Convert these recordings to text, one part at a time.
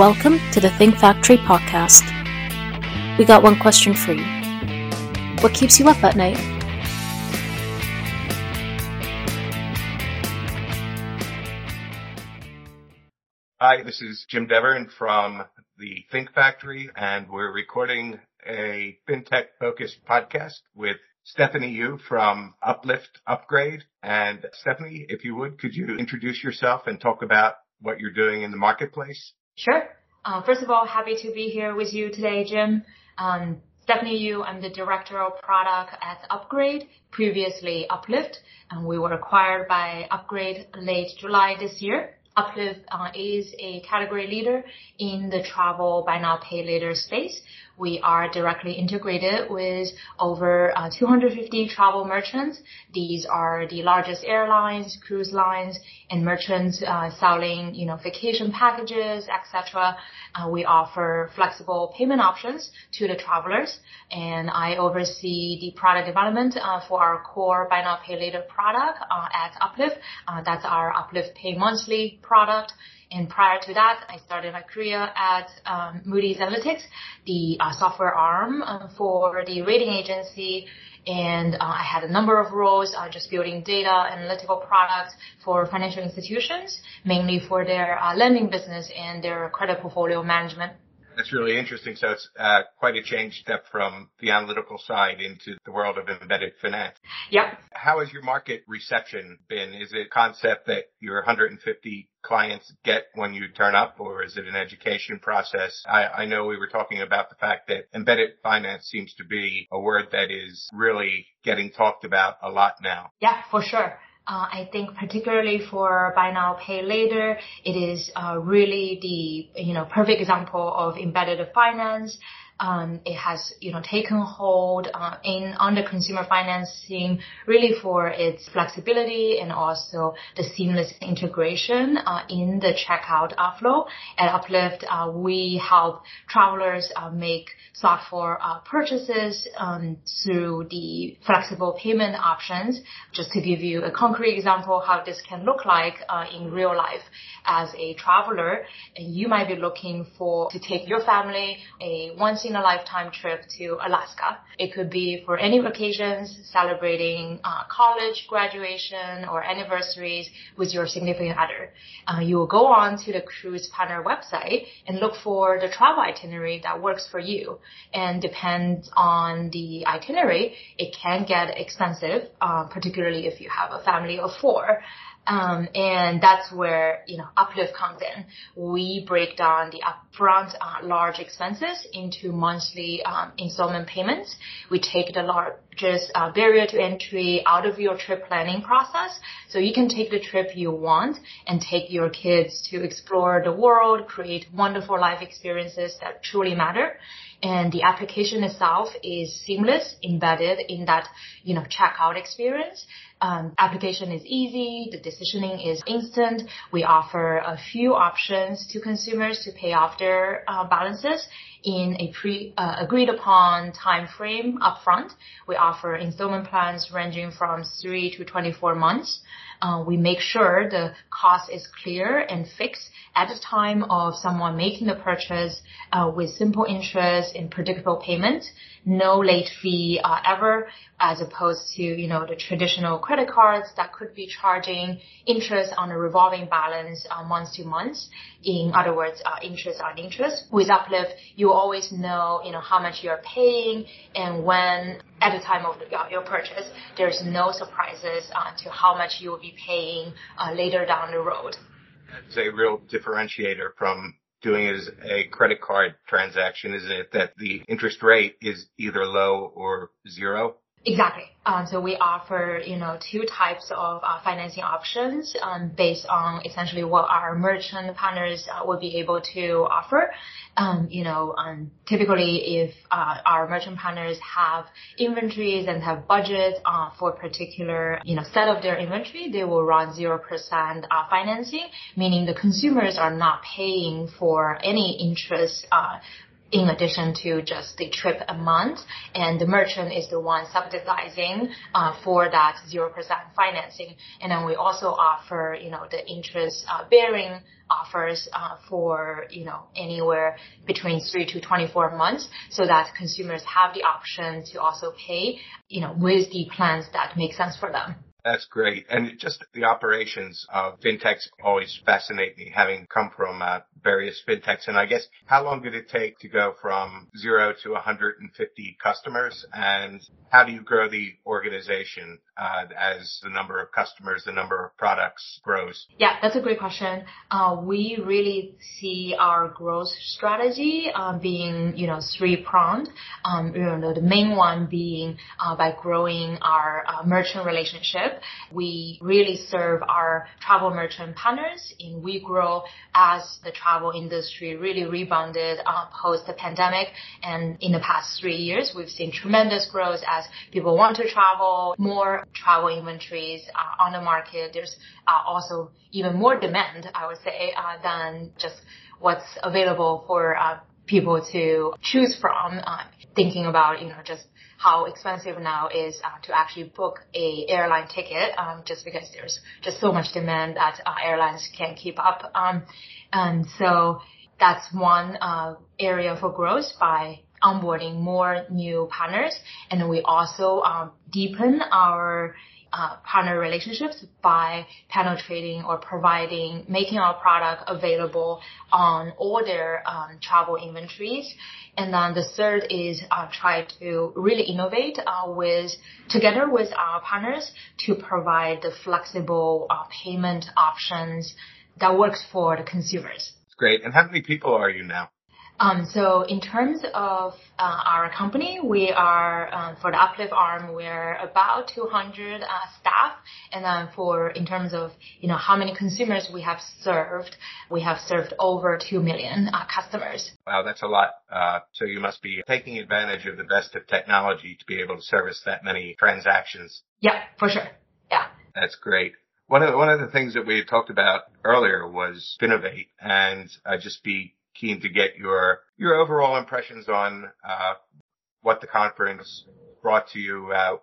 Welcome to the Think Factory podcast. We got one question for you. What keeps you up at night? Hi, this is Jim Devern from the Think Factory, and we're recording a fintech focused podcast with Stephanie Yu from Uplift Upgrade. And Stephanie, if you would, could you introduce yourself and talk about what you're doing in the marketplace? Sure. Uh, first of all, happy to be here with you today, Jim. Um, Stephanie Yu, I'm the Director of Product at Upgrade, previously Uplift, and we were acquired by Upgrade late July this year. Uplift uh, is a category leader in the travel buy now pay later space. We are directly integrated with over uh, 250 travel merchants. These are the largest airlines, cruise lines, and merchants uh, selling, you know, vacation packages, etc. Uh, we offer flexible payment options to the travelers, and I oversee the product development uh, for our core buy now pay later product uh, at Uplift. Uh, that's our Uplift Pay Monthly product. And prior to that, I started my career at um, Moody's Analytics, the uh, software arm uh, for the rating agency. And uh, I had a number of roles, uh, just building data analytical products for financial institutions, mainly for their uh, lending business and their credit portfolio management. That's really interesting. So it's uh, quite a change step from the analytical side into the world of embedded finance. Yep. How has your market reception been? Is it a concept that your 150 clients get when you turn up or is it an education process? I, I know we were talking about the fact that embedded finance seems to be a word that is really getting talked about a lot now. Yeah, for sure. Uh, I think particularly for buy now, pay later, it is uh, really the you know perfect example of embedded finance. Um, it has you know taken hold uh, in under consumer financing really for its flexibility and also the seamless integration uh, in the checkout flow. At Uplift, uh, we help travelers uh, make thoughtful uh, purchases um, through the flexible payment options. Just to give you a concrete example how this can look like uh, in real life as a traveler, you might be looking for to take your family a once in a lifetime trip to Alaska. It could be for any vacations, celebrating uh, college graduation or anniversaries with your significant other. Uh, you will go on to the cruise partner website and look for the travel itinerary that works for you. And depends on the itinerary, it can get expensive, uh, particularly if you have a family of four. Um, and that's where, you know, Uplift comes in. We break down the upfront uh, large expenses into monthly um, installment payments. We take the largest uh, barrier to entry out of your trip planning process. So you can take the trip you want and take your kids to explore the world, create wonderful life experiences that truly matter and the application itself is seamless, embedded in that, you know, checkout experience. Um, application is easy, the decisioning is instant. We offer a few options to consumers to pay off their uh, balances in a pre uh, agreed upon time frame upfront. We offer installment plans ranging from three to 24 months. Uh, we make sure the cost is clear and fixed at the time of someone making the purchase uh, with simple interest and predictable payment, no late fee uh, ever, as opposed to you know the traditional credit cards that could be charging interest on a revolving balance uh, month to month. In other words, uh, interest on interest. With Uplift, you always know you know how much you're paying and when at the time of uh, your purchase. There's no surprises uh, to how much you will be paying uh, later down the road. It's a real differentiator from doing it as a credit card transaction, isn't it? That the interest rate is either low or zero. Exactly. Um, so we offer, you know, two types of uh, financing options um, based on essentially what our merchant partners uh, will be able to offer. Um, you know, um, typically if uh, our merchant partners have inventories and have budget uh, for a particular, you know, set of their inventory, they will run 0% uh, financing, meaning the consumers are not paying for any interest uh, in addition to just the trip amount. And the merchant is the one subsidizing uh, for that 0% financing. And then we also offer, you know, the interest uh, bearing offers uh, for, you know, anywhere between 3 to 24 months so that consumers have the option to also pay, you know, with the plans that make sense for them. That's great. And just the operations of fintechs always fascinate me, having come from uh, various fintechs. And I guess how long did it take to go from zero to 150 customers? And how do you grow the organization uh, as the number of customers, the number of products grows? Yeah, that's a great question. Uh, we really see our growth strategy uh, being, you know, three pronged. Um, you know, the main one being uh, by growing our uh, merchant relationship. We really serve our travel merchant partners in we grow as the travel travel industry really rebounded uh, post the pandemic. And in the past three years, we've seen tremendous growth as people want to travel, more travel inventories uh, on the market. There's uh, also even more demand, I would say, uh, than just what's available for uh, people to choose from. Uh, thinking about, you know, just how expensive now is uh, to actually book a airline ticket, um, just because there's just so much demand that uh, airlines can't keep up. Um, and so that's one uh, area for growth by onboarding more new partners. And we also um, deepen our uh, partner relationships by penetrating or providing, making our product available on all their um, travel inventories. And then the third is uh, try to really innovate uh, with together with our partners to provide the flexible uh, payment options that works for the consumers. Great. And how many people are you now? Um, so in terms of uh, our company, we are uh, for the Uplift arm, we're about 200 uh, staff, and then for in terms of you know how many consumers we have served, we have served over 2 million uh, customers. Wow, that's a lot. Uh, so you must be taking advantage of the best of technology to be able to service that many transactions. Yeah, for sure. Yeah. That's great. One of the, one of the things that we had talked about earlier was Finovate, and I'd just be keen to get your your overall impressions on uh, what the conference brought to you. Uh,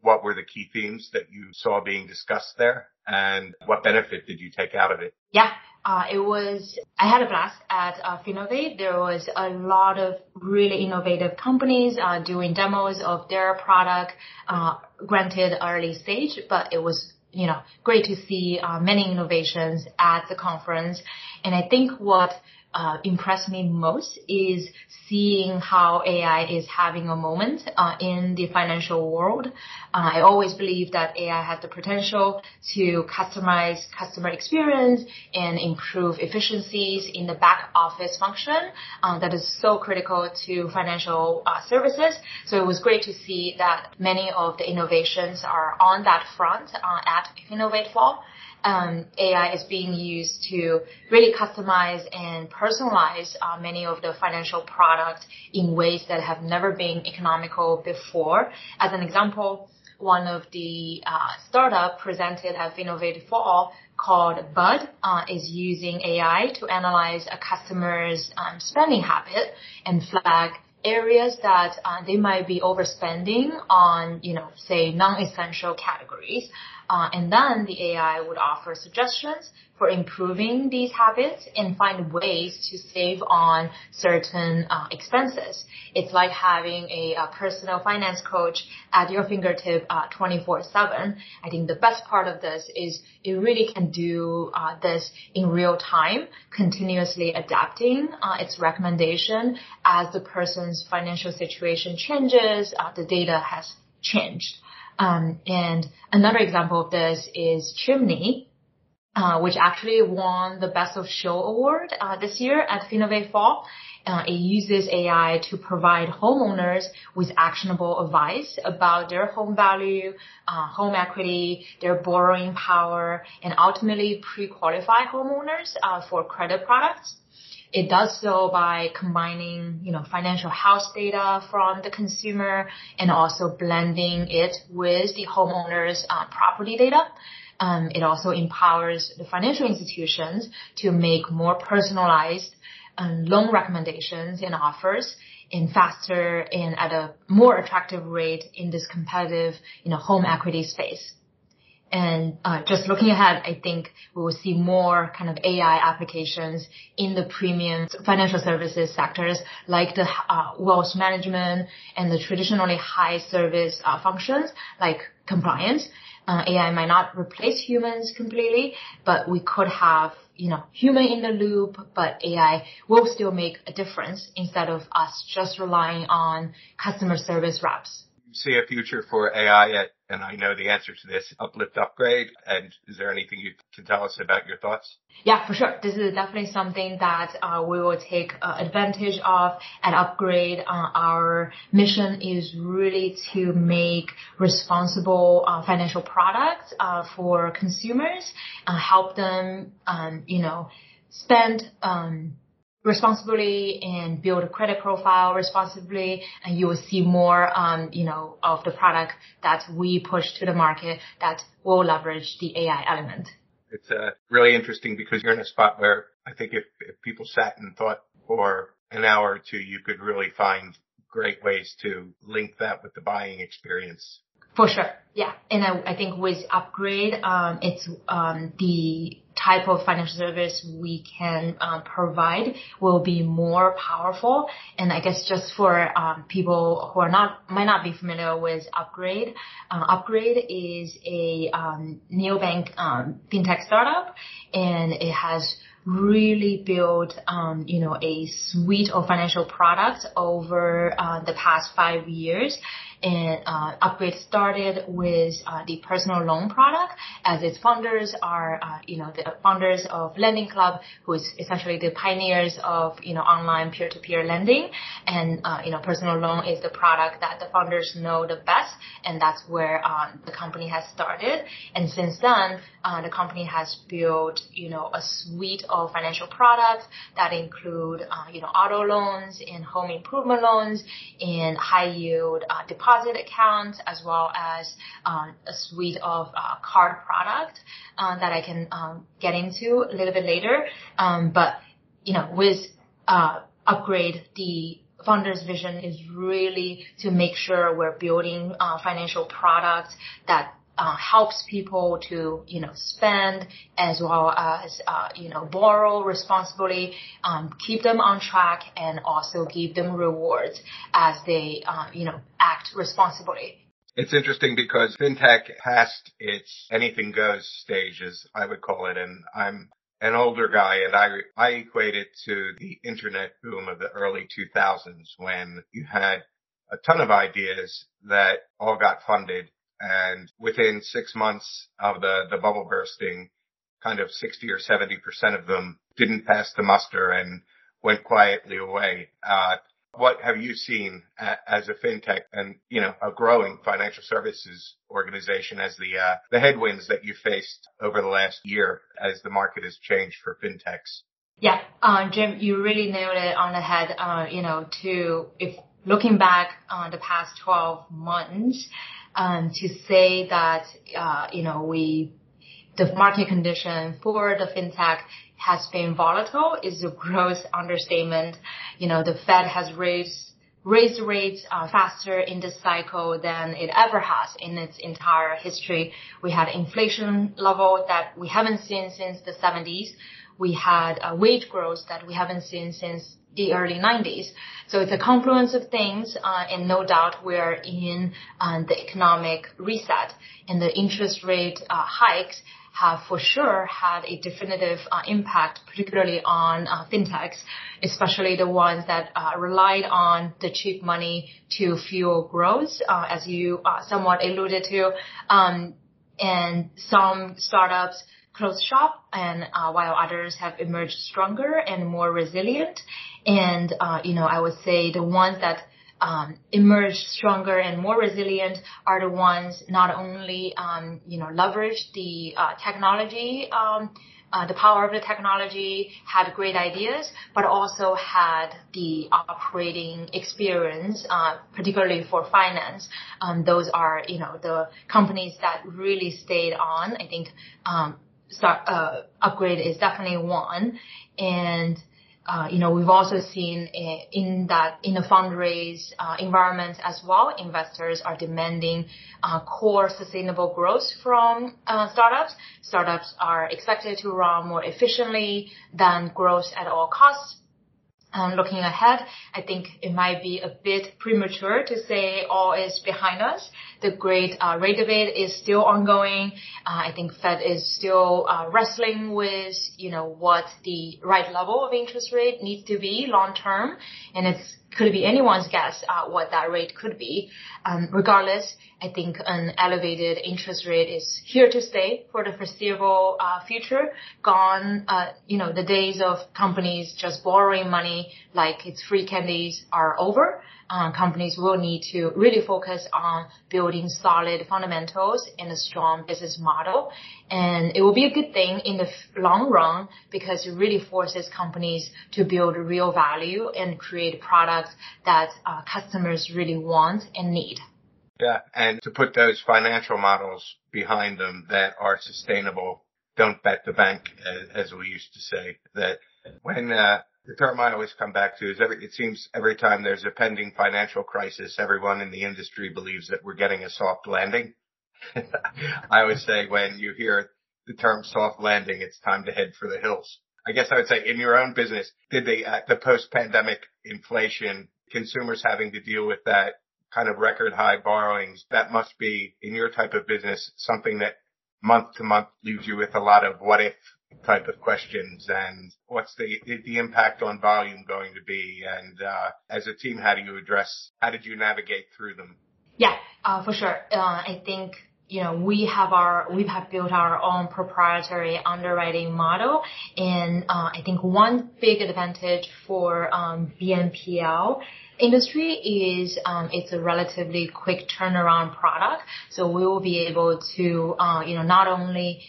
what were the key themes that you saw being discussed there, and what benefit did you take out of it? Yeah, uh, it was, I had a blast at uh, Finovate. There was a lot of really innovative companies uh, doing demos of their product, uh, granted early stage, but it was you know, great to see uh, many innovations at the conference. And I think what uh, impressed me most is seeing how AI is having a moment uh, in the financial world. Uh, I always believe that AI has the potential to customize customer experience and improve efficiencies in the back office function uh, that is so critical to financial uh, services. So it was great to see that many of the innovations are on that front uh, at Finovate Fall um, AI is being used to really customize and personalize uh, many of the financial products in ways that have never been economical before. As an example, one of the uh, startup presented at Finovate Fall called Bud uh, is using AI to analyze a customer's um, spending habit and flag areas that uh, they might be overspending on, you know, say non-essential categories. Uh, and then the AI would offer suggestions for improving these habits and find ways to save on certain uh, expenses. It's like having a, a, personal finance coach at your fingertip 24/7. Uh, I think the best part of this is it really can do uh, this in real time, continuously adapting uh, its recommendation as the person's financial situation changes, the data has changed. Um, and another example of this is Chimney, uh, which actually won the Best of Show award uh, this year at Finovate Fall. Uh, it uses AI to provide homeowners with actionable advice about their home value, uh, home equity, their borrowing power, and ultimately pre-qualify homeowners uh, for credit products. It does so by combining, you know, financial house data from the consumer and also blending it with the homeowner's uh, property data. Um, it also empowers the financial institutions to make more personalized um, loan recommendations and offers and faster and at a more attractive rate in this competitive, you know, home equity space. And uh, just looking ahead, I think we will see more kind of AI applications in the premium financial services sectors, like the uh, wealth management and the traditionally high service uh, functions, like compliance. Uh, AI might not replace humans completely, but we could have, you know, human in the loop, but AI will still make a difference instead of us just relying on customer service reps see a future for AI at, and I know the answer to this, uplift upgrade? And is there anything you can tell us about your thoughts? Yeah, for sure. This is definitely something that uh, we will take uh, advantage of and upgrade. Uh, our mission is really to make responsible uh, financial products uh, for consumers, uh, help them, um, you know, spend um, responsibly and build a credit profile responsibly, and you will see more, um, you know, of the product that we push to the market that will leverage the AI element. It's uh, really interesting because you're in a spot where I think if, if people sat and thought for an hour or two, you could really find great ways to link that with the buying experience. For sure. Yeah. And I, I think with upgrade, um, it's, um, the type of financial service we can um, provide will be more powerful. And I guess just for um, people who are not might not be familiar with Upgrade, uh, Upgrade is a um, neobank um, fintech startup, and it has really built, um, you know, a suite of financial products over uh, the past five years and uh, Upgrade started with uh, the personal loan product as its founders are, uh, you know, the founders of Lending Club, who is essentially the pioneers of, you know, online peer-to-peer lending. And, uh, you know, personal loan is the product that the founders know the best, and that's where um, the company has started. And since then, uh, the company has built, you know, a suite of financial products that include, uh, you know, auto loans and home improvement loans and high yield deposit deposit accounts as well as um, a suite of uh, card product uh, that I can um, get into a little bit later. Um, but you know, with uh, upgrade the founder's vision is really to make sure we're building uh, financial products that uh, helps people to you know spend as well as uh, you know borrow responsibly, um, keep them on track, and also give them rewards as they uh, you know act responsibly. It's interesting because fintech passed its anything goes stages, I would call it, and I'm an older guy and I, I equate it to the internet boom of the early 2000s when you had a ton of ideas that all got funded and within six months of the, the bubble bursting, kind of 60 or 70% of them didn't pass the muster and went quietly away. Uh, what have you seen as a fintech and, you know, a growing financial services organization as the, uh, the headwinds that you faced over the last year as the market has changed for fintechs? Yeah, uh, Jim, you really nailed it on the head. Uh, you know, to if looking back on the past 12 months, um, to say that, uh, you know, we, the market condition for the fintech has been volatile is a gross understatement. You know, the Fed has raised raised rates uh, faster in this cycle than it ever has in its entire history. We had inflation level that we haven't seen since the 70s. We had a wage growth that we haven't seen since the early 90s. So it's a confluence of things, uh, and no doubt we're in uh, the economic reset, and the interest rate uh, hikes have for sure had a definitive uh, impact, particularly on uh, fintechs, especially the ones that uh, relied on the cheap money to fuel growth, as you somewhat alluded to. Um, and some startups closed shop and uh, while others have emerged stronger and more resilient. And, uh, you know, I would say the ones that um, emerged stronger and more resilient are the ones not only, um, you know, leverage the uh, technology, um, uh, the power of the technology, had great ideas, but also had the operating experience, uh, particularly for finance. Um, those are, you know, the companies that really stayed on. I think um, start, uh, upgrade is definitely one. And uh, you know, we've also seen in that in the fundraise uh, environment as well, investors are demanding uh, core sustainable growth from uh, startups. Startups are expected to run more efficiently than growth at all costs. Um, looking ahead, I think it might be a bit premature to say all is behind us. The great uh, rate debate is still ongoing. Uh, I think Fed is still uh, wrestling with, you know, what the right level of interest rate needs to be long term, and it's could be anyone's guess uh, what that rate could be. Um, regardless, I think an elevated interest rate is here to stay for the foreseeable uh, future. Gone, uh, you know, the days of companies just borrowing money like it's free candies are over uh, companies will need to really focus on building solid fundamentals and a strong business model. And it will be a good thing in the long run because it really forces companies to build real value and create products that uh, customers really want and need. Yeah, and to put those financial models behind them that are sustainable, don't bet the bank, as, as we used to say. That when uh, the term I always come back to is every, it seems every time there's a pending financial crisis, everyone in the industry believes that we're getting a soft landing. I always say when you hear the term soft landing, it's time to head for the hills. I guess I would say in your own business, did the, uh, the post-pandemic inflation, consumers having to deal with that kind of record high borrowings, that must be in your type of business something that month to month leaves you with a lot of what if type of questions and what's the the impact on volume going to be? And uh, as a team how do you address how did you navigate through them? Yeah uh, for sure. Uh, i think you know we have our we have built our own proprietary underwriting model. And uh, i think one big advantage for um, bnpl industry is um, it's a relatively quick turnaround product so we will be able to uh, you know not only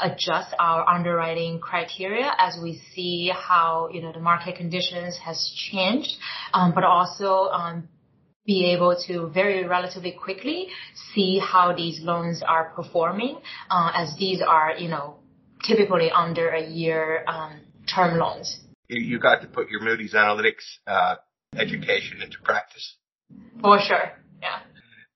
adjust our underwriting criteria as we see how, you know, the market conditions has changed, um, but also um, be able to very relatively quickly see how these loans are performing, uh, as these are, you know, typically under a year um, term loans. You got to put your Moody's Analytics uh, education into practice. For sure, yeah.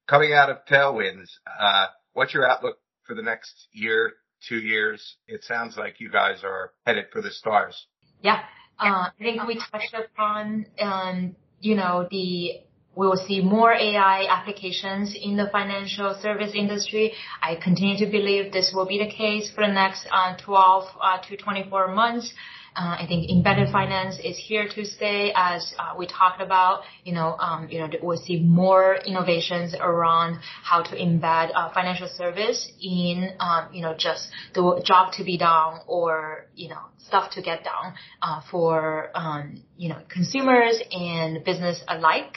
Coming out of tailwinds, uh, what's your outlook for the next year, two years, it sounds like you guys are headed for the stars. Yeah. Uh, I think we touched upon, um, you know, the we will see more AI applications in the financial service industry. I continue to believe this will be the case for the next uh, 12 uh, to 24 months. Uh, I think embedded finance is here to stay, as uh, we talked about. You know, um, you know, we'll see more innovations around how to embed uh, financial service in, um, you know, just the job to be done or you know stuff to get done uh, for um, you know consumers and business alike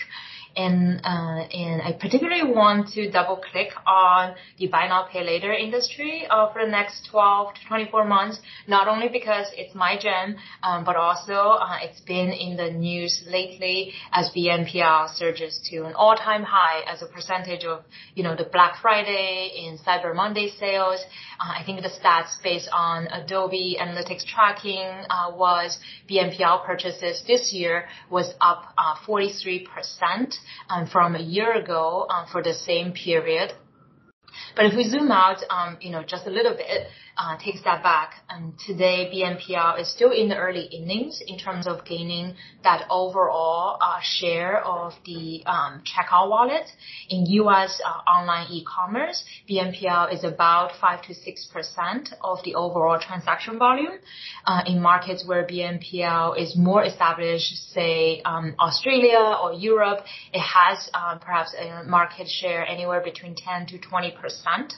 and uh, and I particularly want to double click on the buy now pay later industry uh, for the next 12 to 24 months. Not only because it's my gem, um, but also uh, it's been in the news lately as BNPL surges to an all-time high as a percentage of you know the Black Friday and Cyber Monday sales. Uh, I think the stats based on Adobe Analytics tracking uh, was BNPL purchases this year was up 43% uh, um, from a year ago um, for the same period. But if we zoom out, um, you know, just a little bit, take a step back, and today BNPL is still in the early innings in terms of gaining that overall uh, share of the um, checkout wallet. In U.S. Uh, online e-commerce, BNPL is about five to six percent of the overall transaction volume. Uh, in markets where BNPL is more established, say um, Australia or Europe, it has uh, perhaps a market share anywhere between 10 to 20 percent.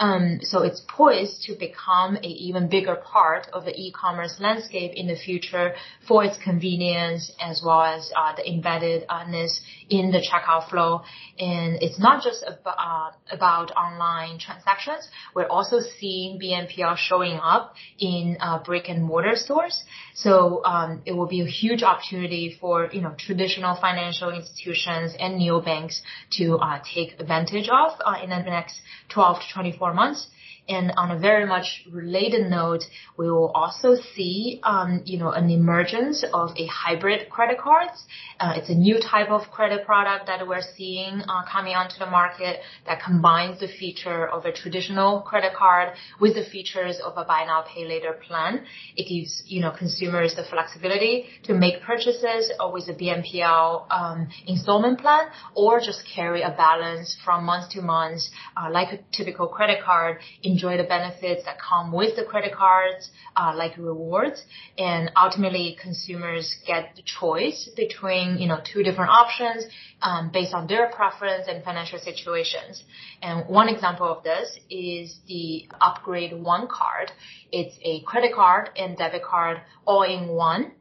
Um, so it's poised to become an even bigger part of the e-commerce landscape in the future for its convenience as well as uh, the embeddedness in the checkout flow. And it's not just about, uh, about online transactions. We're also seeing BNPL showing up in uh, brick and mortar stores. So um, it will be a huge opportunity for you know traditional financial institutions and neobanks to uh, take advantage of uh, in the next 12 to 24 months. And on a very much related note, we will also see, um, you know, an emergence of a hybrid credit cards. Uh, it's a new type of credit product that we're seeing uh, coming onto the market that combines the feature of a traditional credit card with the features of a buy now pay later plan. It gives, you know, consumers the flexibility to make purchases with a BNPL um, installment plan or just carry a balance from month to month, uh, like a typical credit card in enjoy the benefits that come with the credit cards, uh, like rewards. And ultimately, consumers get the choice between, you know, two different options um, based on their preference and financial situations. And one example of this is the Upgrade One card. It's a credit card and debit card all in one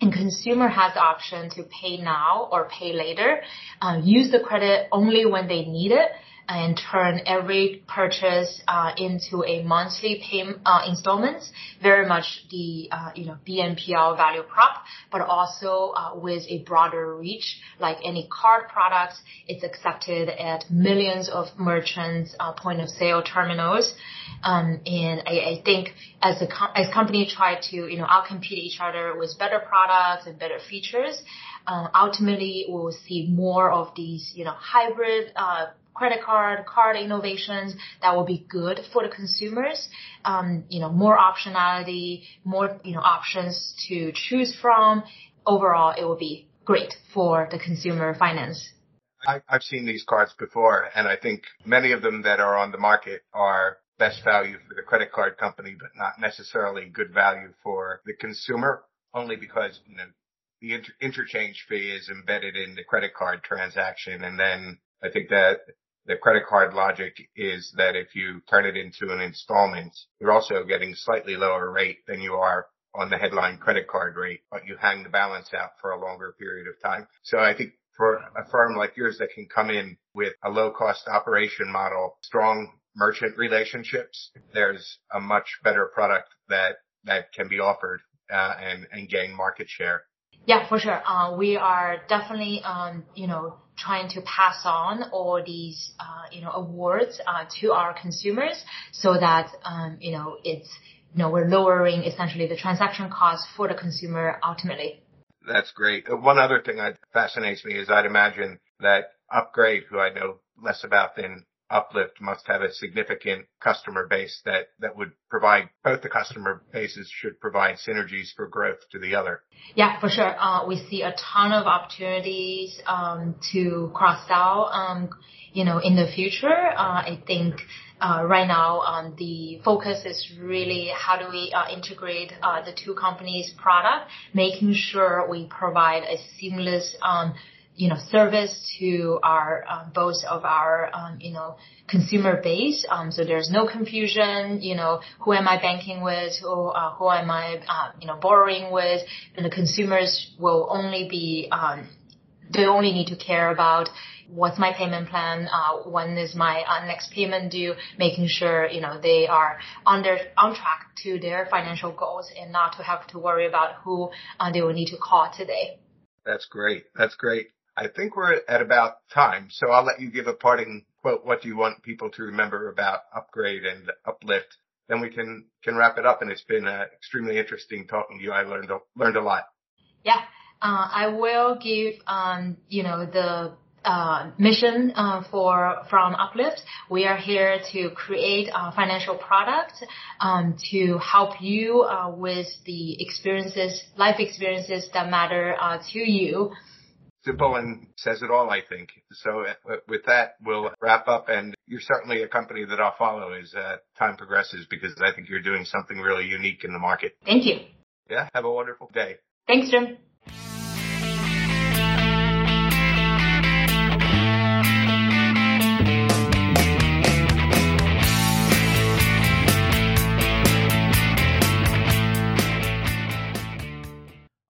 and consumer has the option to pay now or pay later, uh, use the credit only when they need it, and turn every purchase uh, into a monthly payment uh, installments. Very much the uh, you know BNPL value prop, but also uh, with a broader reach. Like any card products, it's accepted at millions of merchants uh, point of sale terminals. Um, and I, I, think as a com- as company try to you know outcompete each other with better products and better features, uh, ultimately we will see more of these you know hybrid credit card, card innovations that will be good for the consumers. Um, you know, more optionality, more, you know, options to choose from. Overall, it will be great for the consumer finance. I, I've seen these cards before and I think many of them that are on the market are best value for the credit card company, but not necessarily good value for the consumer only because, you know, the inter- interchange fee is embedded in the credit card transaction. And then I think that the credit card logic is that if you turn it into an installment, you're also getting slightly lower rate than you are on the headline credit card rate, but you hang the balance out for a longer period of time. So I think for a firm like yours that can come in with a low cost operation model, strong merchant relationships, there's a much better product that, that can be offered, uh, and, and gain market share. Yeah, for sure. Uh, we are definitely, um, you know, trying to pass on all these, uh, you know, awards uh, to our consumers so that, um, you know, it's, you know, we're lowering essentially the transaction cost for the consumer ultimately. That's great. Uh, one other thing that fascinates me is I'd imagine that Upgrade, who I know less about than Uplift must have a significant customer base that, that would provide both the customer bases should provide synergies for growth to the other. Yeah, for sure. Uh, we see a ton of opportunities um, to cross sell. Um, you know, in the future, uh, I think uh, right now um, the focus is really how do we uh, integrate uh, the two companies' product, making sure we provide a seamless um, you know, service to our um, both of our um, you know consumer base. Um, so there's no confusion. You know, who am I banking with? Who uh, who am I uh, you know borrowing with? And the consumers will only be um, they only need to care about what's my payment plan, uh, when is my uh, next payment due, making sure, you know, they are on their, on track to their financial goals and not to have to worry about who uh, they will need to call today. That's great. That's great. I think we're at about time, so I'll let you give a parting quote. What do you want people to remember about Upgrade and Uplift? Then we can can wrap it up. And it's been uh, extremely interesting talking to you. I learned a, learned a lot. Yeah, uh, I will give um, you know the uh, mission uh, for from Uplift. We are here to create a financial product um, to help you uh, with the experiences, life experiences that matter uh, to you simple and says it all, I think. So uh, with that, we'll wrap up. And you're certainly a company that I'll follow as uh, time progresses because I think you're doing something really unique in the market. Thank you. Yeah. Have a wonderful day. Thanks, Jim.